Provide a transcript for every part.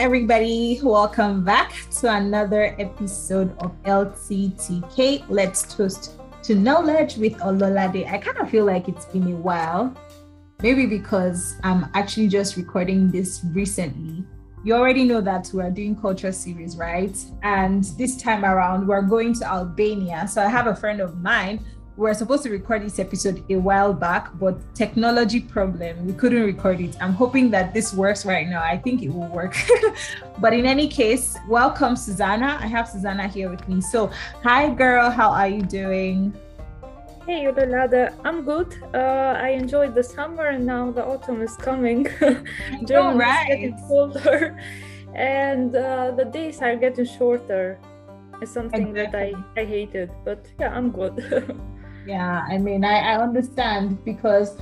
everybody. Welcome back to another episode of LTTK. Let's toast to knowledge with Ololade. I kind of feel like it's been a while, maybe because I'm actually just recording this recently. You already know that we're doing culture series, right? And this time around, we're going to Albania. So I have a friend of mine we were supposed to record this episode a while back, but technology problem, we couldn't record it. I'm hoping that this works right now. I think it will work. but in any case, welcome, Susanna. I have Susanna here with me. So, hi, girl. How are you doing? Hey, Ololade. I'm good. Uh, I enjoyed the summer, and now the autumn is coming. Germany right. is getting colder, and uh, the days are getting shorter. It's something exactly. that I, I hated, but yeah, I'm good. Yeah, I mean, I, I understand because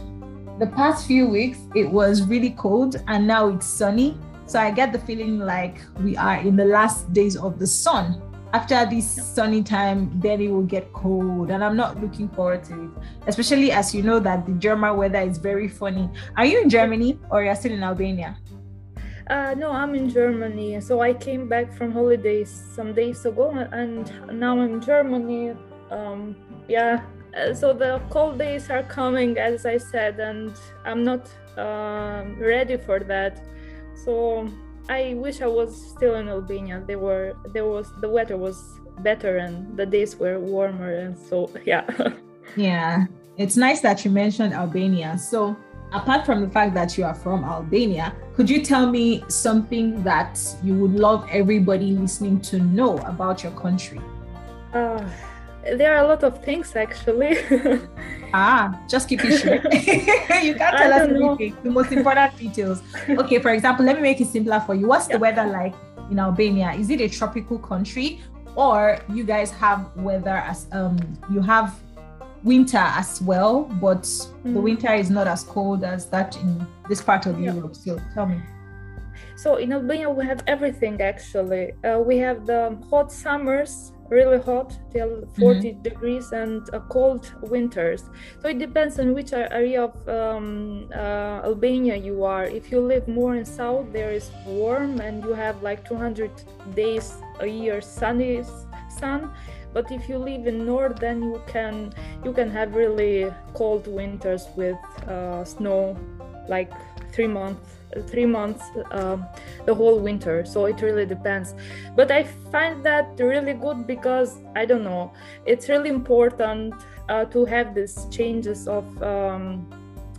the past few weeks it was really cold and now it's sunny. So I get the feeling like we are in the last days of the sun. After this sunny time, then it will get cold, and I'm not looking forward to it. Especially as you know that the German weather is very funny. Are you in Germany or you're you still in Albania? Uh, no, I'm in Germany. So I came back from holidays some days ago, and now I'm in Germany. Um, yeah, so the cold days are coming as i said and i'm not uh, ready for that. So i wish i was still in albania. There were there was the weather was better and the days were warmer and so yeah. Yeah it's nice that you mentioned albania. So apart from the fact that you are from albania could you tell me something that you would love everybody listening to know about your country? Uh, there are a lot of things actually. ah, just keep it short. you can't tell us everything, the most important details. Okay, for example, let me make it simpler for you. What's yeah. the weather like in Albania? Is it a tropical country, or you guys have weather as um you have winter as well, but mm. the winter is not as cold as that in this part of yeah. Europe. So tell me. So in Albania we have everything actually. Uh, we have the hot summers really hot till 40 mm-hmm. degrees and uh, cold winters. So it depends on which area of um, uh, albania you are. If you live more in south there is warm and you have like 200 days a year sunny sun. But if you live in north then you can you can have really cold winters with uh, snow like three months three months um, the whole winter. So it really depends. But i find that really good because i don't know it's really important uh, to have these changes of um,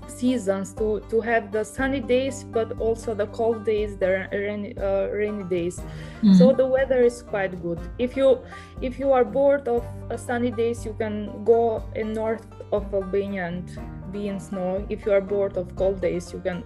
seasons to to have the sunny days but also the cold days the rainy, uh, rainy days. Mm-hmm. so the weather is quite good. If you if you are bored of uh, sunny days you can go in north of albania and be in snow if you are bored of cold days you can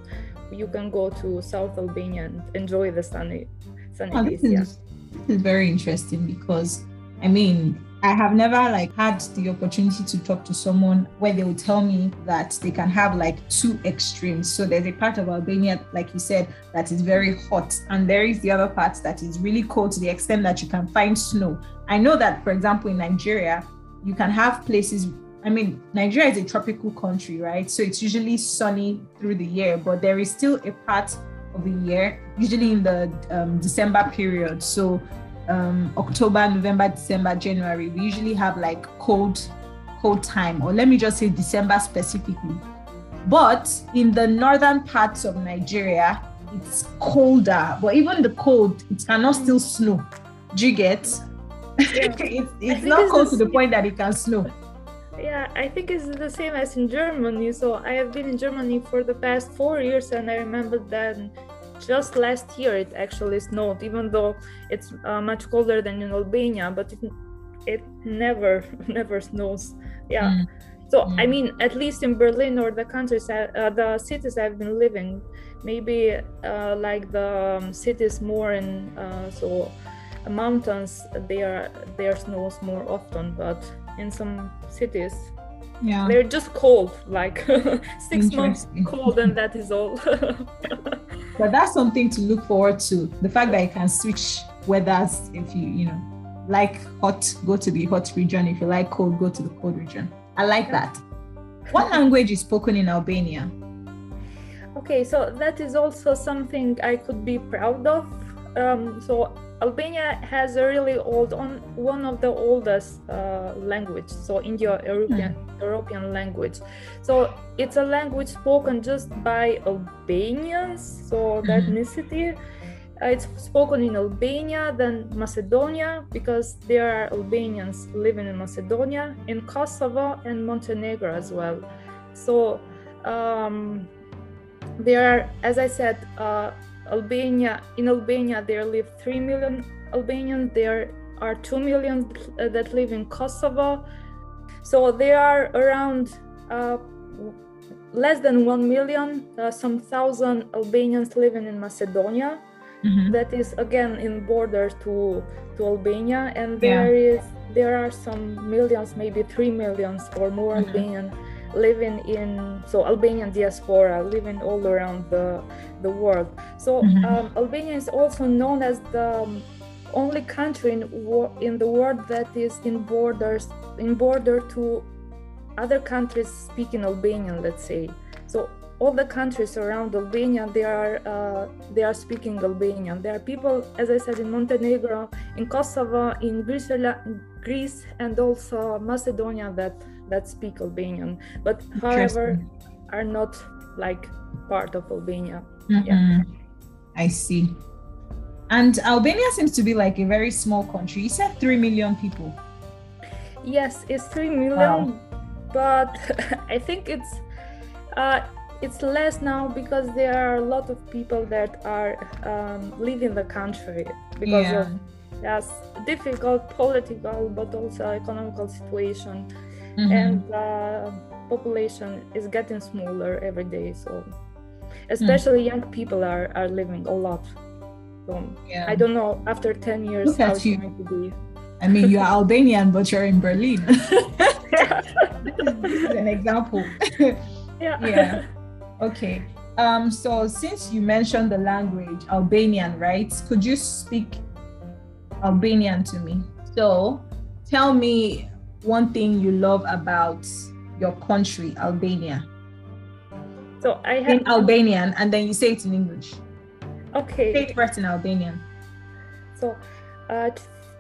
you can go to South Albania and enjoy the sunny sunny oh, days. This yeah. Is, this is very interesting because I mean I have never like had the opportunity to talk to someone where they would tell me that they can have like two extremes. So there's a part of Albania, like you said, that is very hot, and there is the other part that is really cold to the extent that you can find snow. I know that, for example, in Nigeria, you can have places I mean, Nigeria is a tropical country, right? So it's usually sunny through the year, but there is still a part of the year, usually in the um, December period. So um, October, November, December, January, we usually have like cold, cold time, or let me just say December specifically. But in the northern parts of Nigeria, it's colder. But even the cold, it cannot still snow. Do you get? Yeah. it's, it's not cold to the point that it can snow yeah i think it's the same as in germany so i have been in germany for the past four years and i remember that just last year it actually snowed even though it's uh, much colder than in albania but it, it never never snows yeah mm. so mm. i mean at least in berlin or the countries uh, uh the cities i've been living maybe uh, like the um, cities more in uh, so mountains there there snows more often but in some cities. Yeah. They're just cold like six months cold and that is all. But that's something to look forward to the fact that you can switch weathers if you you know like hot go to the hot region. If you like cold go to the cold region. I like that. What language is spoken in albania? Okay so that is also something i could be proud of. Um, so Albania has a really old, on one of the oldest uh, language. So Indo-European mm. European language. So it's a language spoken just by Albanians. So the mm-hmm. ethnicity. Uh, it's spoken in Albania, then Macedonia, because there are Albanians living in Macedonia, in Kosovo and Montenegro as well. So um, there are, as I said, uh, Albania in Albania there live 3 million Albanians there are 2 million that live in Kosovo so there are around uh, less than 1 million uh, some thousand Albanians living in Macedonia mm-hmm. that is again in border to to Albania and there yeah. is there are some millions maybe 3 millions or more mm-hmm. Albanian living in so Albanian diaspora living all around the the world. So mm-hmm. um, Albania is also known as the um, only country in in the world that is in borders in border to other countries speaking Albanian. Let's say so. All the countries around Albania, they are uh, they are speaking Albanian. There are people, as I said, in Montenegro, in Kosovo, in Greece, Greece, and also Macedonia that that speak Albanian, but however are not like part of Albania. Mm-hmm. Yeah. I see. And Albania seems to be like a very small country. You said 3 million people. Yes, it's 3 million, wow. but I think it's uh, it's less now because there are a lot of people that are um, leaving the country because yeah. of yes difficult political but also economical situation mm-hmm. and uh, population is getting smaller every day so especially mm. young people are are living a lot. So yeah. i don't know after 10 years Look how it's you. going to be. I mean you're albanian but you're in berlin. This, is, an example. Yeah. Yeah. Okay. Um so since you mentioned the language albanian right? Could you speak albanian to me? So tell me one thing you love about your country, Albania? So I have in Albanian, and then you say it in English. Okay. Say it first in Albanian. So, uh,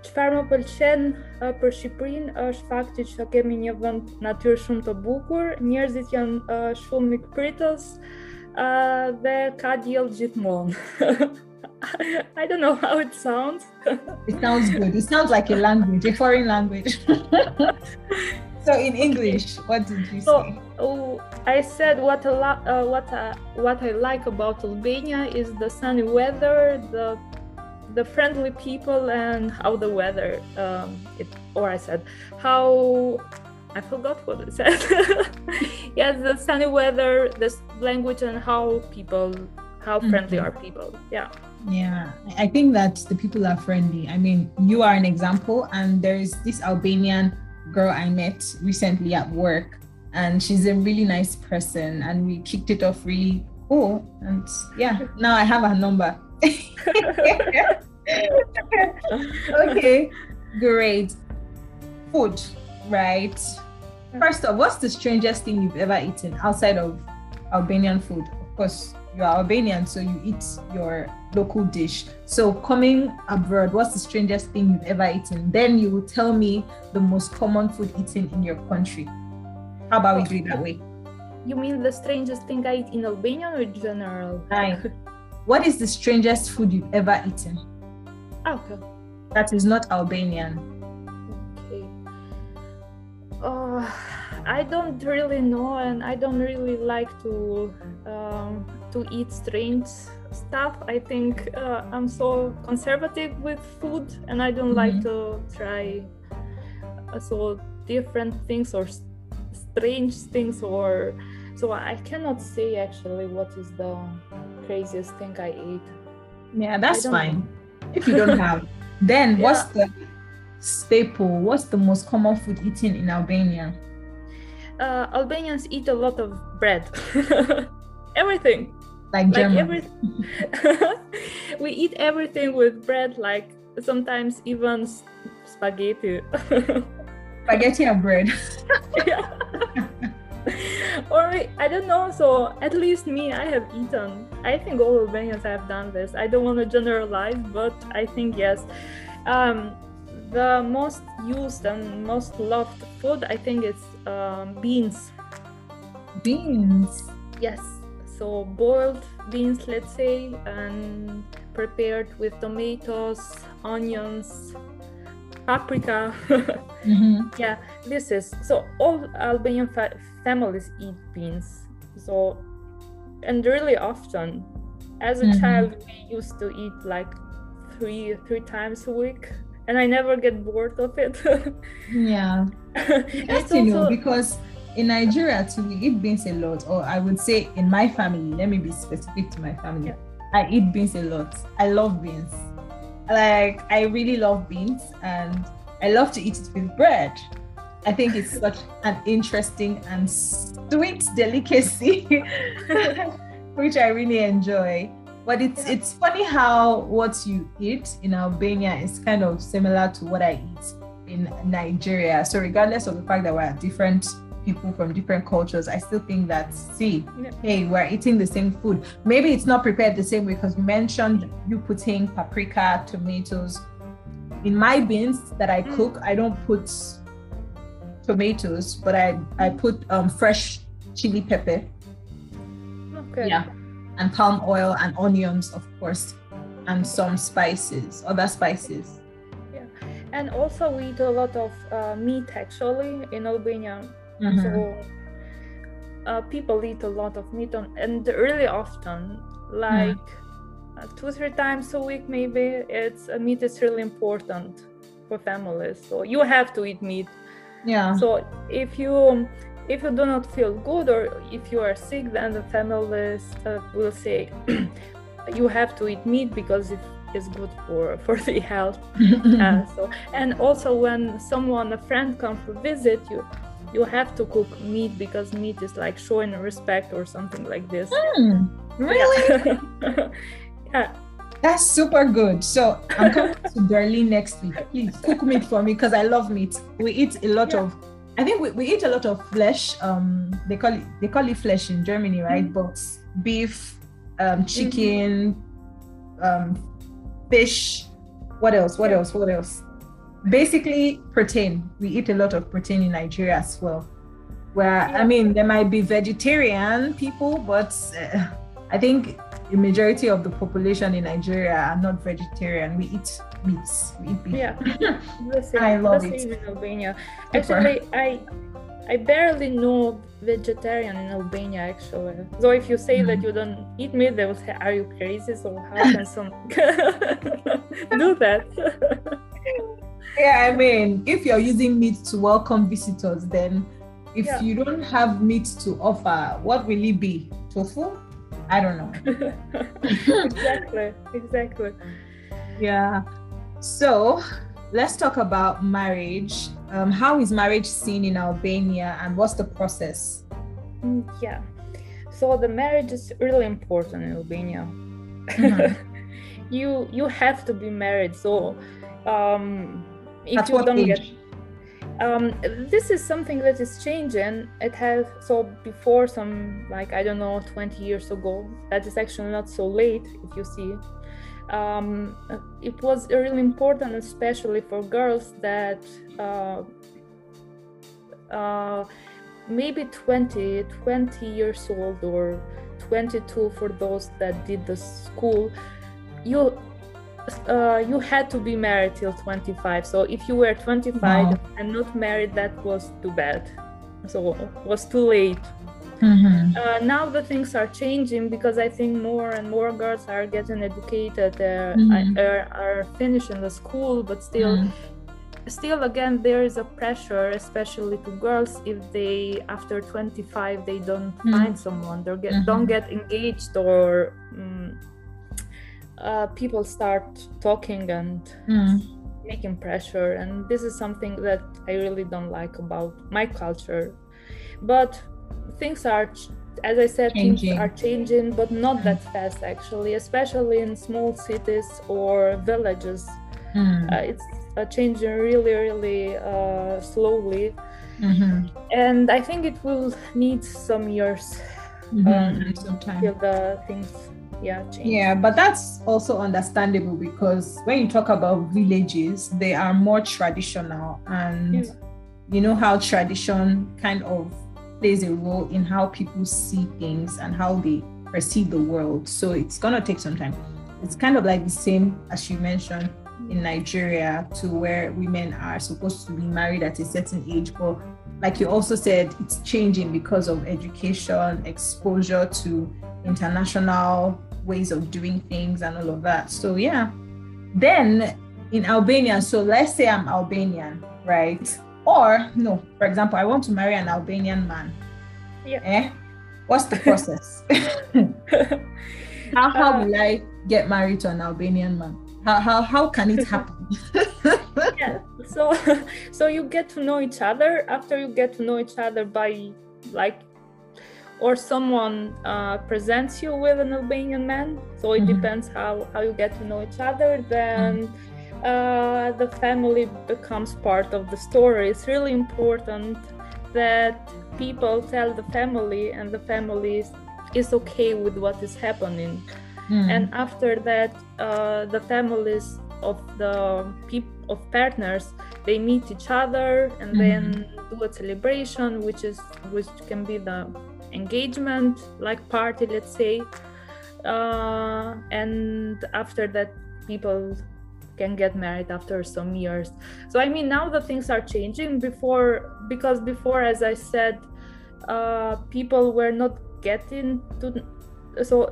çfarë më pëlqen uh, për Shqipërinë është fakti që kemi një vend natyrë shumë të bukur, njerëzit janë uh, shumë mikpritës uh, dhe ka diell gjithmonë. I don't know how it sounds. it sounds good. It sounds like a language, a foreign language. so in English, what did you so, say? Oh, I said what a lot, uh, what what I like about Albania is the sunny weather, the the friendly people, and how the weather. Um, it, or I said how I forgot what I said. yes, the sunny weather, the language, and how people, how friendly mm-hmm. are people. Yeah. Yeah, I think that the people are friendly. I mean, you are an example, and there's this Albanian girl I met recently at work, and she's a really nice person, and we kicked it off really cool. And yeah, now I have her number. okay, great. Food, right? First off, what's the strangest thing you've ever eaten outside of Albanian food? Of course, you're Albanian, so you eat your local dish. So coming abroad, what's the strangest thing you've ever eaten? Then you will tell me the most common food eaten in your country. How about we do it that way? You mean the strangest thing I eat in Albania or in general? Hi. What is the strangest food you've ever eaten? Okay. That is not Albanian. Okay. Uh, I don't really know, and I don't really like to um, to eat strange stuff. I think uh, I'm so conservative with food, and I don't mm-hmm. like to try uh, so different things or strange things or so I cannot say actually what is the craziest thing I ate. Yeah, that's fine. If you don't have, then yeah. what's the staple? What's the most common food eaten in Albania? Uh, Albanians eat a lot of bread. Everything like, like every we eat everything with bread like sometimes even spaghetti spaghetti and bread or I don't know. So at least me, I have eaten. I think all Albanians have done this. I don't want to generalize, but I think yes. Um, the most used and most loved food, I think, is um, beans. Beans. Yes. So boiled beans, let's say, and prepared with tomatoes, onions, paprika. mm-hmm. Yeah, this is so all Albanian fa- families eat beans. So, and really often, as a mm-hmm. child, we used to eat like three three times a week, and I never get bored of it. yeah, it's also, know because in Nigeria too, we eat beans a lot, or I would say in my family. Let me be specific to my family. Yeah. I eat beans a lot. I love beans like I really love beans and I love to eat it with bread. I think it's such an interesting and sweet delicacy, which I really enjoy. But it's it's funny how what you eat in Albania is kind of similar to what I eat in Nigeria. So regardless of the fact that we're different people from different cultures, I still think that see, yeah. hey, we're eating the same food. Maybe it's not prepared the same way because you mentioned you putting paprika, tomatoes. In my beans that I mm. cook, I don't put tomatoes, but I I put um, fresh chili pepper. Okay. Yeah, and palm oil and onions, of course, and some spices, other spices. Yeah, and also we eat a lot of uh, meat actually in Albania Mm-hmm. So uh, people eat a lot of meat on, and really often, like mm. uh, two three times a week, maybe. It's uh, meat is really important for families. So you have to eat meat. Yeah. So if you if you do not feel good or if you are sick, then the families uh, will say you have to eat meat because it is good for for the health. uh, so and also when someone a friend comes to visit you you have to cook meat because meat is like showing respect or something like this. Mm, really? yeah. yeah. That's super good. So I'm coming to Berlin next week. Please cook meat for me because I love meat. We eat a lot yeah. of I think we, we eat a lot of flesh. Um they call it they call it flesh in Germany, right? Mm-hmm. But beef, um, chicken, mm-hmm. um, fish. What else? What else? What else? Basically protein. We eat a lot of protein in Nigeria as well. Where yeah. I mean, there might be vegetarian people, but uh, I think the majority of the population in Nigeria are not vegetarian. We eat meats. We eat beef. Yeah, I love it. in Albania. Actually, I I barely know vegetarian in Albania actually. So if you say mm. that you don't eat meat, they will say, "Are you crazy?" So how can some do that? yeah, I mean, if you're using meat to welcome visitors, then if yeah. you don't have meat to offer, what will it be? Tofu? I don't know. exactly, exactly. Yeah. So let's talk about marriage. Um, how is marriage seen in Albania and what's the process? Mm, yeah. So the marriage is really important in Albania. Mm-hmm. you you have to be married. So um if That's you don't age? get um, this is something that is changing. It has so before some like i don't know 20 years ago that is actually not so late if you see. Um, it was really important especially for girls that uh, uh, maybe 20 20 years old or 22 for those that did the school. You uh, you had to be married till 25 so if you were 25 wow. and not married that was too bad so it was too late mm-hmm. uh, now the things are changing because i think more and more girls are getting educated uh, mm-hmm. are, are, finishing the school but still mm-hmm. still again there is a pressure especially to girls if they after 25 they don't mm-hmm. find someone they get, don't mm-hmm. get engaged or um, uh, people start talking and mm. making pressure and this is something that i really don't like about my culture but things are as i said changing. things are changing but not that fast actually especially in small cities or villages mm. uh, it's uh, changing really really uh, slowly mm-hmm. and I think it will need some years mm-hmm. um, some time till the things yeah change. Yeah, but that's also understandable because when you talk about villages, they are more traditional and. Yeah. You know how tradition kind of plays a role in how people see things and how they perceive the world. So it's gonna take some time. It's kind of like the same as you mentioned in Nigeria to where women are supposed to be married at a certain age, but like you also said, it's changing because of education, exposure to international ways of doing things and all of that. So yeah. Then in Albania, so let's say I'm Albanian, right? Or no, for example, I want to marry an Albanian man. Yeah. Eh? What's the process? how how uh, will I get married to an Albanian man? How how how can it happen? yeah. So so you get to know each other after you get to know each other by like or someone uh, presents you with an Albanian man. So it mm-hmm. depends how, how you get to know each other. Then mm-hmm. uh, the family becomes part of the story. It's really important that people tell the family and the family is, is okay with what is happening mm. and after that uh, the families of the people of partners they meet each other and then do a celebration which is which can be the engagement like party let's say. Uh, and after that people can get married after some years. So i mean now the things are changing. Before because before as i said uh, people were not getting to so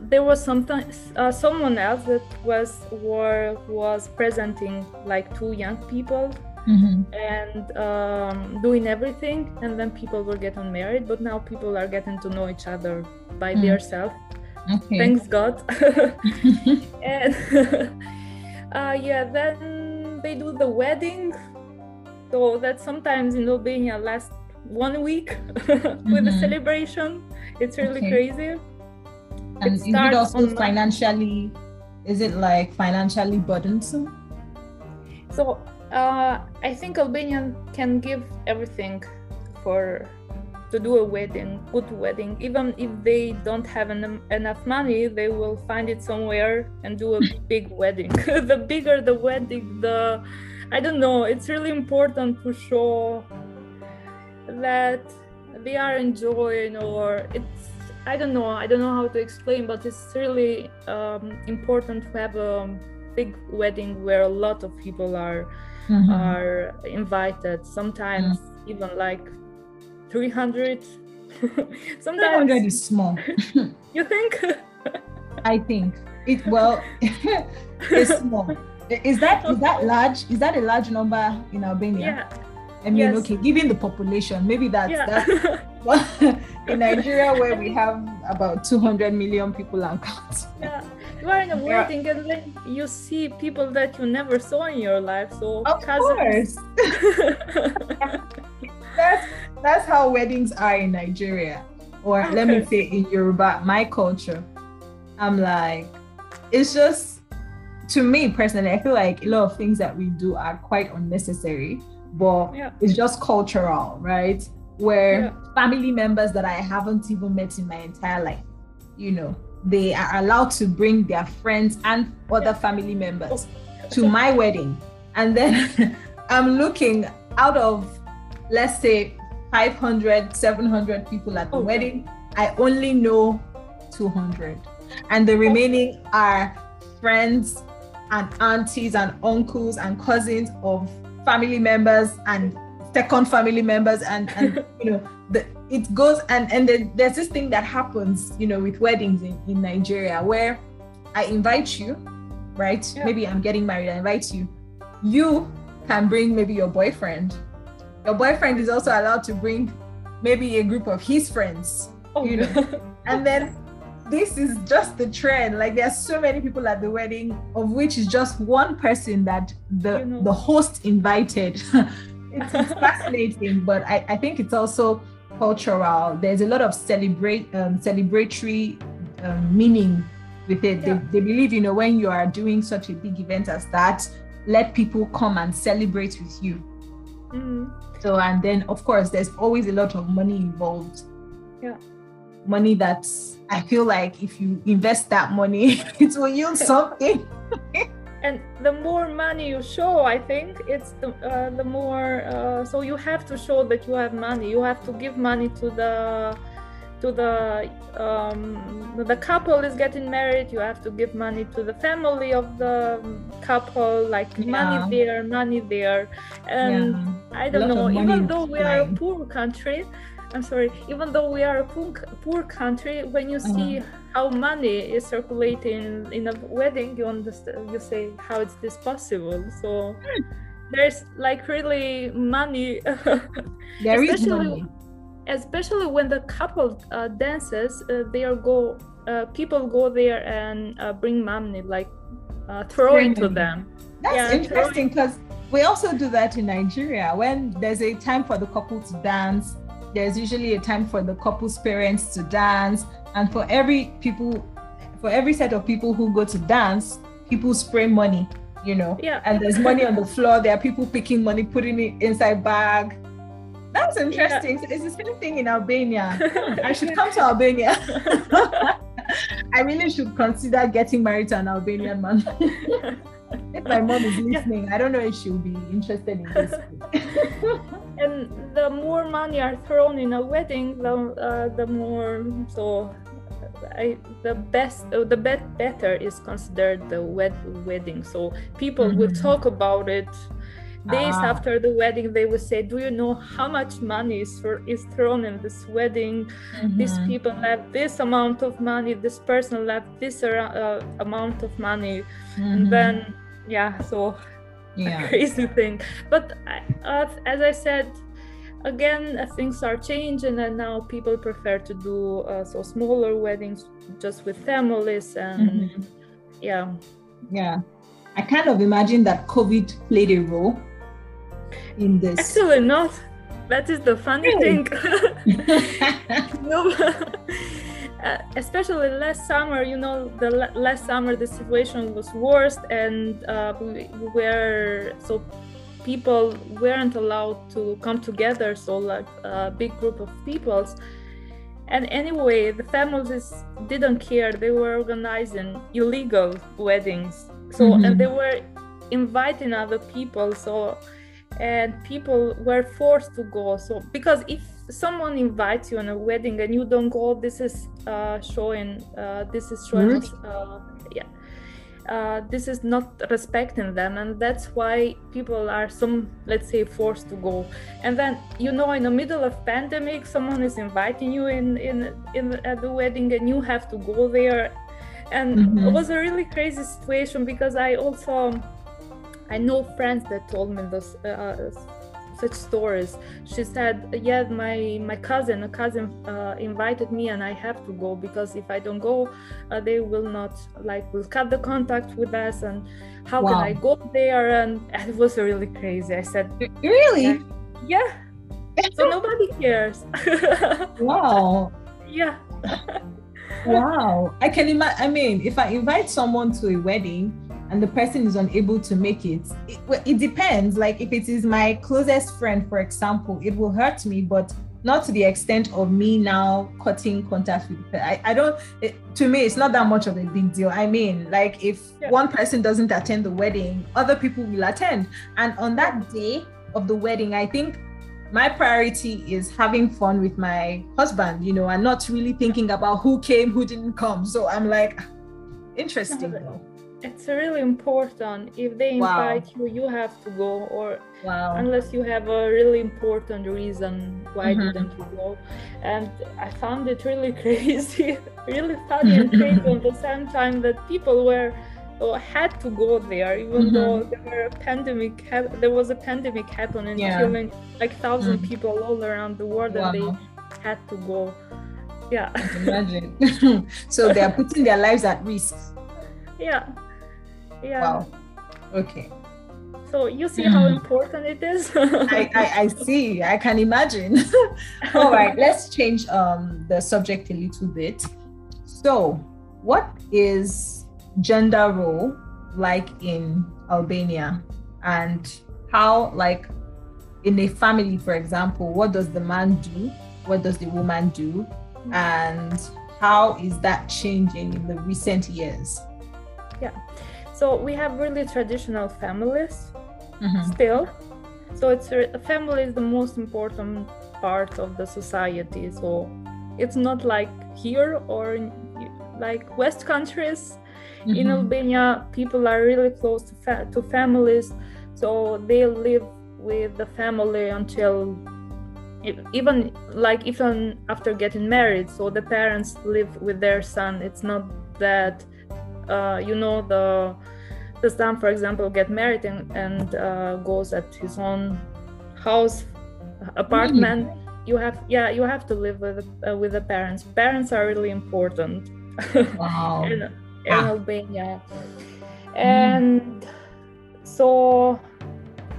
there was something uh, someone else that was were was presenting like two young people mm-hmm. and um, doing everything and then people were getting married but now people are getting to know each other by mm. themselves okay. thanks god and uh, yeah, then they do the wedding. So that sometimes in Albania lasts one week with mm-hmm. the celebration. It's really okay. crazy. And it is it also financially? Is it like financially burdensome? So uh, I think Albanian can give everything for to do a wedding, good wedding. Even if they don't have en- enough money, they will find it somewhere and do a big wedding. the bigger the wedding, the I don't know. It's really important to show that they are enjoying, or it's I don't know. I don't know how to explain, but it's really um, important to have a big wedding where a lot of people are mm-hmm. are invited. Sometimes mm-hmm. even like 300 sometimes 300 is small you think i think it well it's small is that is that large is that a large number in albania yeah I mean, yes. okay, given the population, maybe that's yeah. that's in Nigeria where we have about 200 million people and counting. Yeah, you are in a wedding and then you see people that you never saw in your life. So of course, that's that's how weddings are in Nigeria, or let me say in Yoruba, my culture. I'm like, it's just to me personally, I feel like a lot of things that we do are quite unnecessary, but yeah. it's just cultural, right? Where yeah. family members that I haven't even met in my entire life, you know, they are allowed to bring their friends and other family members to my wedding. And then I'm looking out of, let's say, 500, 700 people at the oh. wedding. I only know 200. And the remaining are friends and aunties and uncles and cousins of family members and second family members and, and you know the, it goes and and then there's this thing that happens you know with weddings in, in nigeria where i invite you right yeah. maybe i'm getting married i invite you you can bring maybe your boyfriend your boyfriend is also allowed to bring maybe a group of his friends oh. you know and then this is just the trend like there's so many people at the wedding of which is just one person that the you know. the host invited it's, it's fascinating but I, I think it's also cultural there's a lot of celebrate um, celebratory um, meaning with it yeah. they, they believe you know when you are doing such a big event as that let people come and celebrate with you Mm. So, and then of course, there's always a lot of money involved. Yeah. Money that's, I feel like if you invest that money, it will yield something. and the more money you show i think it's the uh, the more uh, so you have to show that you have money you have to give money to the to the um, the couple is getting married you have to give money to the family of the couple like Yeah. money there money there and Yeah. i don't know even though we are a poor country i'm sorry even though we are a poor, country when you see Uh-huh. how money is circulating in a wedding you understand you say how is this possible so there's like really money There is Especially- money. especially when the couple uh, dances uh, they are go uh, people go there and uh, bring money like uh, throw it to them That's Yeah, interesting because we also do that in Nigeria. When there's a time for the couple to dance, there's usually a time for the couple's parents to dance, and for every people, for every set of people who go to dance, people spray money. You know, Yeah. and there's money on the floor. There are people picking money, putting it inside bag. That's interesting. So it's the same thing in Albania. I should come to Albania. I really should consider getting married to an Albanian man. If my mom is listening, I don't know if she'll be interested in this. and the more money are thrown in a wedding the uh, the more so I, the best uh, the bet better is considered the wed- wedding so people will Mhm. talk about it days Ah. after the wedding they will say do you know how much money is, for, is thrown in this wedding these Mhm. people left this amount of money this person left this uh, amount of money Mhm. and then yeah so yeah. crazy thing but I- uh, as i said again uh, things are changing and now people prefer to do uh, so smaller weddings just with families and Mhm. yeah Yeah. I kind of imagine that COVID played a role in this. actually not that is the funny Really? thing no uh, especially last summer you know the la- last summer the situation was worse and uh, we we were so people weren't allowed to come together so like a big group of peoples. And anyway the families didn't care. They were organizing illegal weddings. So Mhm. and they were inviting other people so and people were forced to go. So because if someone invites you on a wedding and you don't go this is uh, showing uh, this is showing uh, yeah. Uh, this is not respecting them and that's why people are some let's say forced to go. And then you know in the middle of pandemic someone is inviting you in in, in at the wedding and you have to go there. And Mhm. it was a really crazy situation because i also i know friends that told me this uh, such stories she said yeah my my cousin a cousin uh, invited me and i have to go because if i don't go uh, they will not like will cut the contact with us and how can i go there and it was really crazy i said really? yeah so nobody cares Wow. yeah Wow. I can imagine. I mean, if I invite someone to a wedding and the person is unable to make it, it, it depends. Like, if it is my closest friend, for example, it will hurt me, but not to the extent of me now cutting contact with I, I don't, it, to me, it's not that much of a big deal. I mean, like, if Yeah. one person doesn't attend the wedding, other people will attend. And on that day of the wedding, I think my priority is having fun with my husband, you know, and not really thinking about who came, who didn't come. So I'm like, interesting. It's really important if they Wow. invite you you have to go or Wow. unless you have a really important reason why Mhm. didn't you go and i found it really crazy really funny and crazy at the same time that people were or had to go there even Mhm. though there were a pandemic there was a pandemic happening Yeah. killing like thousand Mm. people all around the world and they had to go yeah Imagine. so they are putting their lives at risk. yeah yeah Wow. Okay. so you see how important it is I, I, I see. I can imagine. All right, let's change um the subject a little bit. So, what is gender role like in Albania, and how like in a family, for example, what does the man do? What does the woman do? And how is that changing in the recent years? Yeah. So we have really traditional families mm-hmm. still. So it's a family is the most important part of the society. So it's not like here or in, like West countries. Mm-hmm. In Albania, people are really close to, fa- to families, so they live with the family until even like even after getting married so the parents live with their son it's not that you know the the son for example get married and, and uh, goes at his own house apartment mm. you have yeah you have to live with uh, with the parents parents are really important wow. in, in ah. albania and mm. so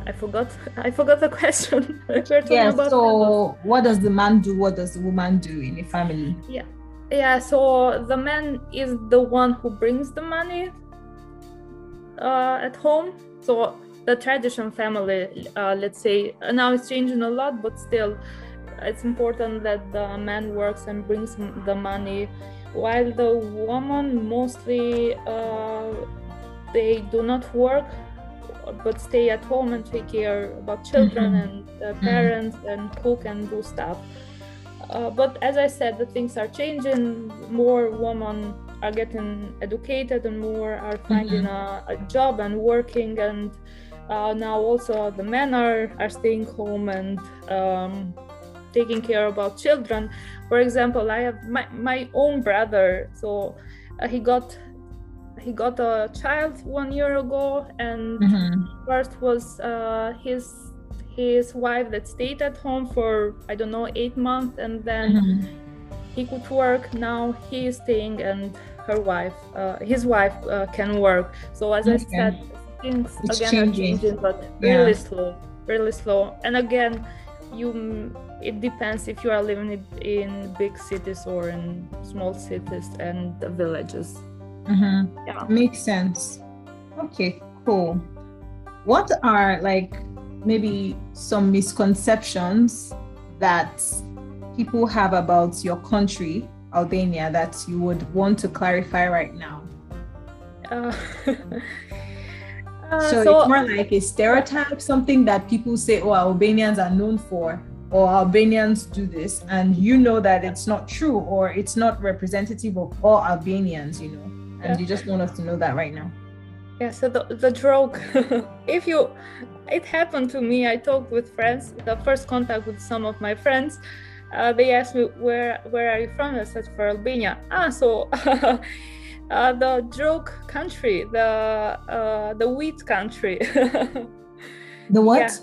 I forgot. I forgot the question. yeah. So, what does the man do? What does the woman do in a family? Yeah. Yeah. So the man is the one who brings the money uh, at home. So the tradition family, uh, let's say, now it's changing a lot, but still, it's important that the man works and brings the money, while the woman mostly uh, they do not work but stay at home and take care about children mm-hmm. and uh, mm-hmm. parents mm-hmm. and cook and do stuff. Uh, but as I said, the things are changing. More women are getting educated and more are finding mm-hmm. a, a, job and working. And uh, now also the men are, are staying home and um, taking care about children. For example, I have my, my own brother. So uh, he got he got a child one year ago, and mm-hmm. first was uh, his his wife that stayed at home for I don't know eight months, and then mm-hmm. he could work. Now he is staying, and her wife, uh, his wife, uh, can work. So as okay. I said, things it's again changing. are changing, but yeah. really slow, really slow. And again, you it depends if you are living in big cities or in small cities and villages. Mm-hmm. Yeah. Makes sense. Okay, cool. What are like maybe some misconceptions that people have about your country, Albania, that you would want to clarify right now? Uh, uh, so, so, it's more like a stereotype, something that people say, oh, Albanians are known for, or Albanians do this, and you know that it's not true or it's not representative of all Albanians, you know and you just want us to know that right now yeah so the, the joke if you it happened to me i talked with friends the first contact with some of my friends uh, they asked me where where are you from i said for albania ah so uh, the joke country the uh, the weed country the what yeah.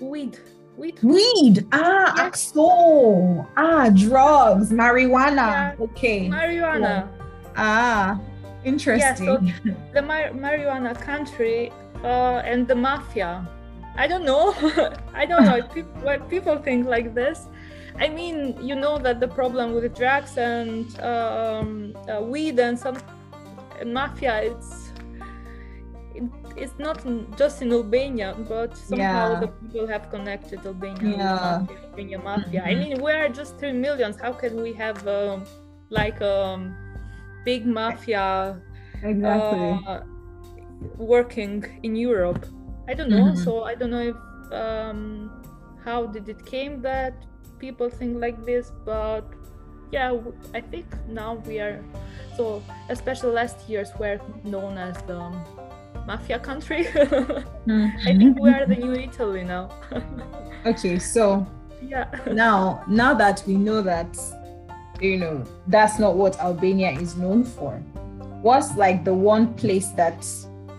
weed Weed. Weed. Ah, yes. so ah, drugs, marijuana. Yeah. Okay. Marijuana. Ah, Interesting. Yeah, so the mar- marijuana country uh, and the mafia. I don't know. I don't know why people think like this. I mean, you know that the problem with drugs and um, uh, weed and some and mafia, it's it, it's not just in Albania, but somehow yeah. the people have connected Albania yeah. with mafia, Albania mafia. Mm-hmm. I mean, we are just three millions. How can we have um, like um, big mafia exactly uh, working in Europe. I don't know. Mm-hmm. So I don't know if um, how did it came that people think like this, but yeah, I think now we are. So especially last years were known as the mafia country. mm-hmm. I think we are the new Italy now. okay, so yeah. now now that we know that you know that's not what albania is known for. What's like the one place that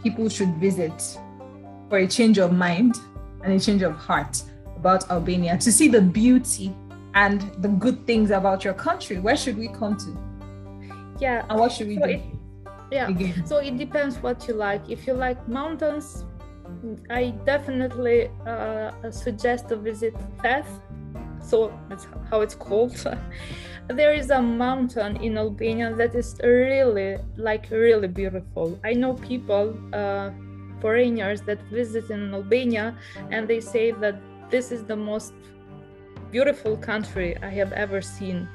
people should visit for a change of mind and a change of heart about albania to see the beauty and the good things about your country? Where should we come to? Yeah. And what should we so do? it, yeah. Again? so it depends what you like. If you like mountains i definitely uh, suggest to visit Theth so that's how it's called there is a mountain in albania that is really like really beautiful i know people uh, foreigners that visit in albania and they say that this is the most beautiful country I have ever seen.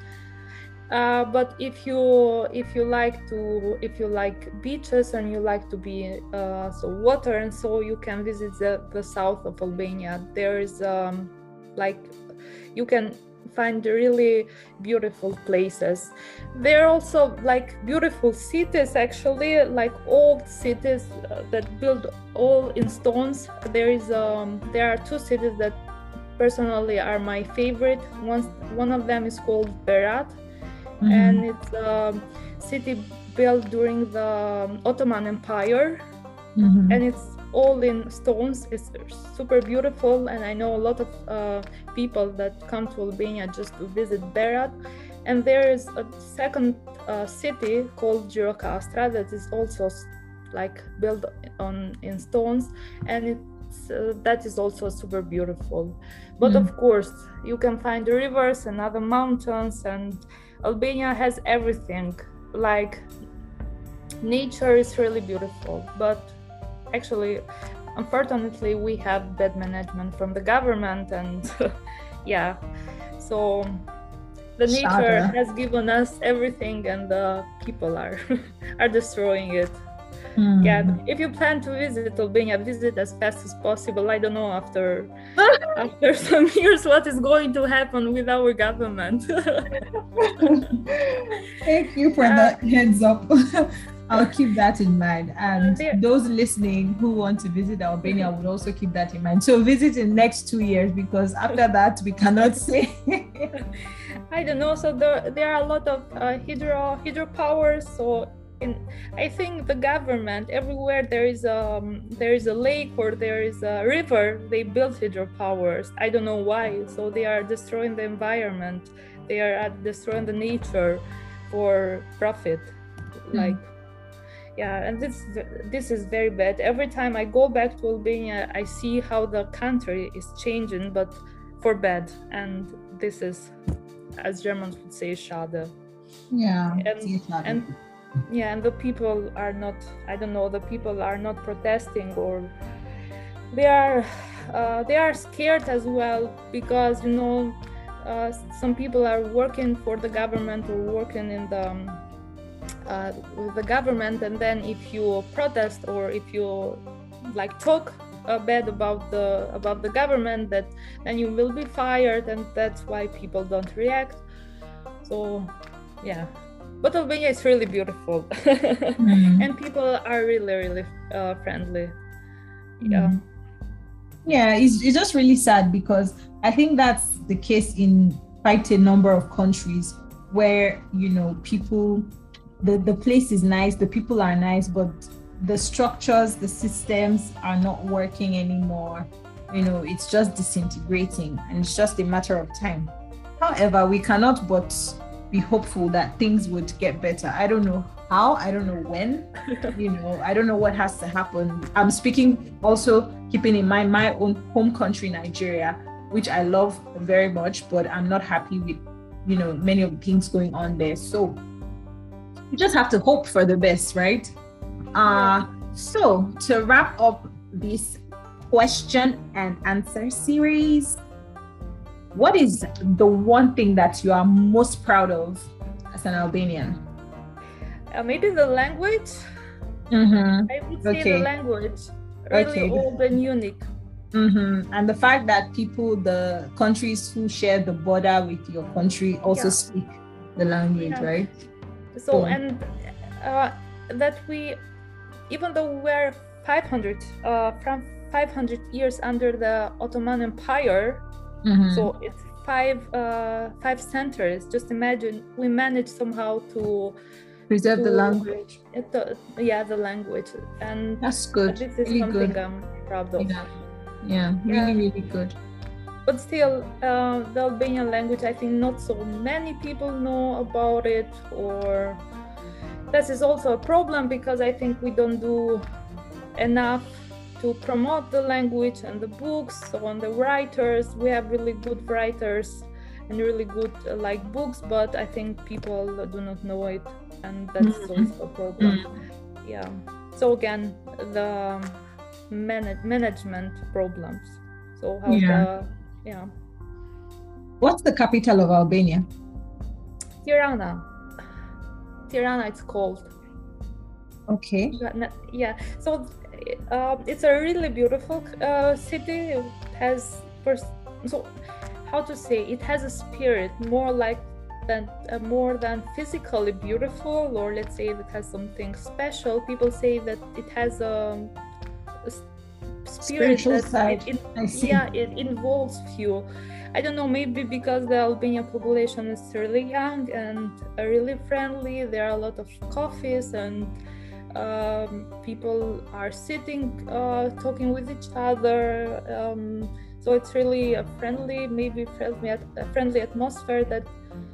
Uh, but if you if you like to if you like beaches and you like to be uh, so water and so you can visit the, the south of Albania. There is um, like you can find really beautiful places. There are also like beautiful cities actually, like old cities uh, that built all in stones. There is um, there are two cities that personally are my favorite. One one of them is called Berat, mm-hmm. and it's a city built during the Ottoman Empire, mm-hmm. and it's all in stones. It's super beautiful, and I know a lot of uh, people that come to Albania just to visit Berat. And there is a second uh, city called Gjirokastra that is also like built on in stones, and it's uh, that is also super beautiful. But mm. of course, you can find rivers and other mountains, and Albania has everything. Like nature is really beautiful, but actually unfortunately we have bad management from the government and yeah. So the nature has given us everything and the people are are destroying it. Mm. yeah if you plan to visit albania visit as fast as possible. I don't know after after some years what is going to happen with our government. Thank you for uh, that heads up I'll keep that in mind. And those listening who want to visit Albania would also keep that in mind. So visit in next two years because after that we cannot say. I don't know. So there, there are a lot of uh, hydro hydropowers. So in, I think the government everywhere there is a um, there is a lake or there is a river. They build hydropowers. I don't know why. So they are destroying the environment. They are uh, destroying the nature for profit. Like yeah and this this is very bad. Every time i go back to albania i see how the country is changing but for bad. And this is as germans would say schade. Yeah and, and yeah and the people are not i don't know the people are not protesting or they are uh, they are scared as well because you know uh, some people are working for the government or working in the um, uh, with the government and then if you protest or if you like talk uh, bad about the about the government that then you will be fired and that's why people don't react. So yeah. But albania is really beautiful. Mm-hmm. and people are really really uh, friendly. Yeah. Mm-hmm. yeah it's, it's just really sad because i think that's the case in quite a number of countries where you know people the, the place is nice, the people are nice, but the structures, the systems are not working anymore. You know, it's just disintegrating and it's just a matter of time. However, we cannot but be hopeful that things would get better. I don't know how, I don't know when, you know, I don't know what has to happen. I'm speaking also keeping in mind my own home country, Nigeria, which I love very much, but I'm not happy with, you know, many of the things going on there. So you just have to hope for the best, right? Uh, so to wrap up this question and answer series, what is the one thing that you are most proud of as an Albanian? Uh, maybe the language. Mm-hmm. I would say okay. the language. Really okay. old and unique. Mm-hmm. And the fact that people, the countries who share the border with your country, also yeah. speak the language, yeah. right? So and uh, that we even though we're 500 uh, from 500 years under the ottoman empire mm-hmm. so it's five uh, five centuries just imagine we managed somehow to preserve to, the language the, yeah the language and that's good this is really something good. i'm proud of yeah. yeah really yeah. really good but still uh, the albanian language i think not so many people know about it or this is also a problem because i think we don't do enough to promote the language and the books so on the writers we have really good writers and really good uh, like books but i think people do not know it and that's mm-hmm. also a problem mm-hmm. yeah so again the man- management problems so how yeah. the yeah. What's the capital of Albania? Tirana. Tirana, it's called. Okay. Yeah. So uh, it's a really beautiful uh, city. It has first, so how to say it has a spirit more like than uh, more than physically beautiful or let's say it has something special people say that it has a, a spirit Spiritual that side. It, I see. yeah it involves you i don't know maybe because the albanian population is really young and really friendly there are a lot of coffees and um, people are sitting uh, talking with each other um, so it's really a friendly maybe friendly, a friendly atmosphere that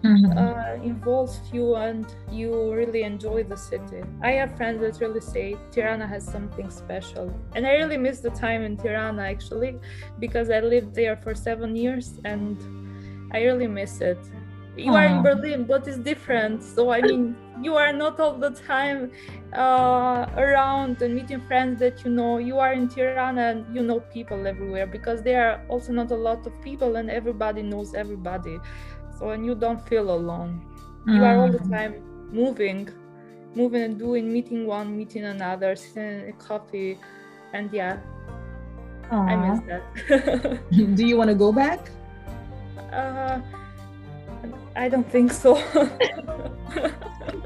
Mhm. uh, involves you and you really enjoy the city. I have friends that really say Tirana has something special. And I really miss the time in Tirana actually because I lived there for seven years and I really miss it. You are in Berlin, but it's different. So, I mean, you are not all the time uh, around and meeting friends that you know. You are in Tirana and you know people everywhere because there are also not a lot of people and everybody knows everybody so and you don't feel alone you are all the Mm. time moving moving and doing meeting one meeting another sitting in a coffee and yeah i Aw. miss that Do you want to go back? uh, i don't think so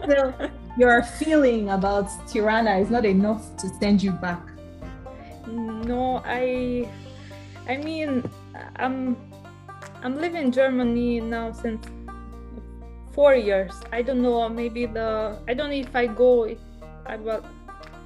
So your feeling about Tirana is not enough to send you back. no i i mean i'm i'm living in germany now since four years i don't know maybe the i don't know if i go if i will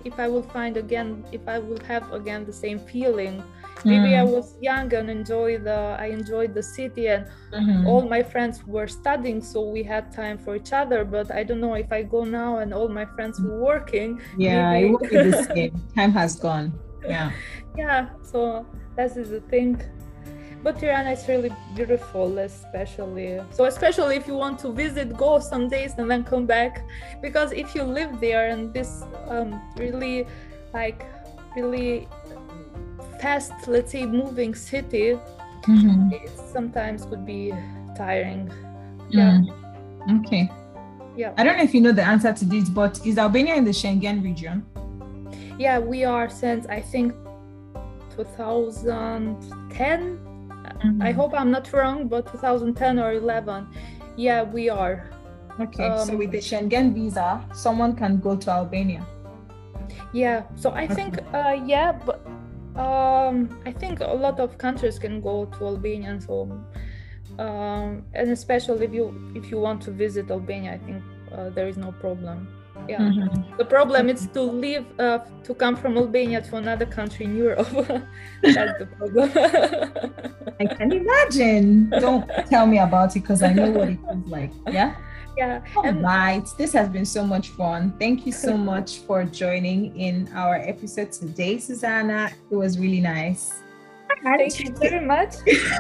if i will find again if i will have again the same feeling maybe i Mm. was young and enjoy the i enjoyed the city and Mhm. all my friends were studying so we had time for each other but i don't know if i go now and all my friends were working yeah, maybe- it be the same. Time has gone. Yeah. yeah so that is the thing but tirana is really beautiful especially so especially if you want to visit go some days and then come back because if you live there and this um, really like really fast let's say moving city Mhm. it sometimes could be tiring Yeah. Mm. Okay. yeah I don't know if you know the answer to this, but is Albania in the Schengen region? yeah we are since i think 2010 I hope I'm not wrong, but 2010 or 11. Yeah, we are. Okay, so um, with the Schengen visa, someone can go to Albania. Yeah. So I think, uh, yeah, but um, I think a lot of countries can go to Albania. So, um, and especially if you if you want to visit Albania, I think uh, there is no problem. Yeah. Mhm. The problem is to leave, uh, to come from Albania to another country in Europe. That's the problem. I can imagine. Don't tell me about it because I know what it feels like. Yeah. yeah. All And right. This has been so much fun. Thank you so much for joining in our episode today, Susanna. It was really nice. Thank you very much.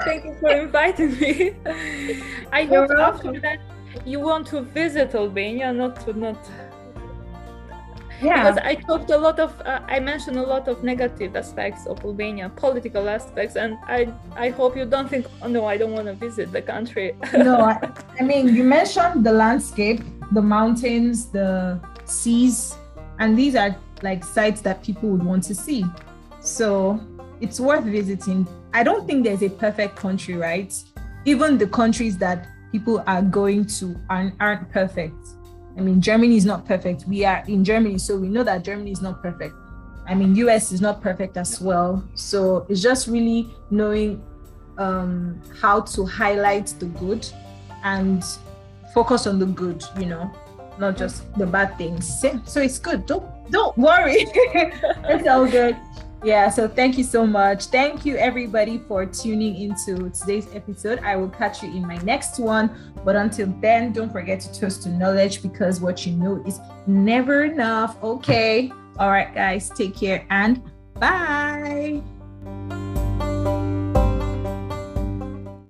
Thank you for inviting me. I hope after that you want to visit Albania, not to not Yeah. because I talked a lot of uh, I mentioned a lot of negative aspects of Albania, political aspects, and I I hope you don't think oh no I don't want to visit the country. no, I, I mean, you mentioned the landscape, the mountains, the seas, and these are like sites that people would want to see. So it's worth visiting. I don't think there's a perfect country, right? Even the countries that people are going to aren't, aren't perfect. I mean, Germany is not perfect. We are in Germany, so we know that Germany is not perfect. I mean, US is not perfect as well. So it's just really knowing um, how to highlight the good and focus on the good, you know, not just the bad things. So- it's good. Don't don't worry. it's all good. Yeah, so thank you so much. Thank you everybody for tuning into today's episode. I will catch you in my next one. But until then, don't forget to toast to knowledge because what you know is never enough. Okay. All right, guys, take care and bye.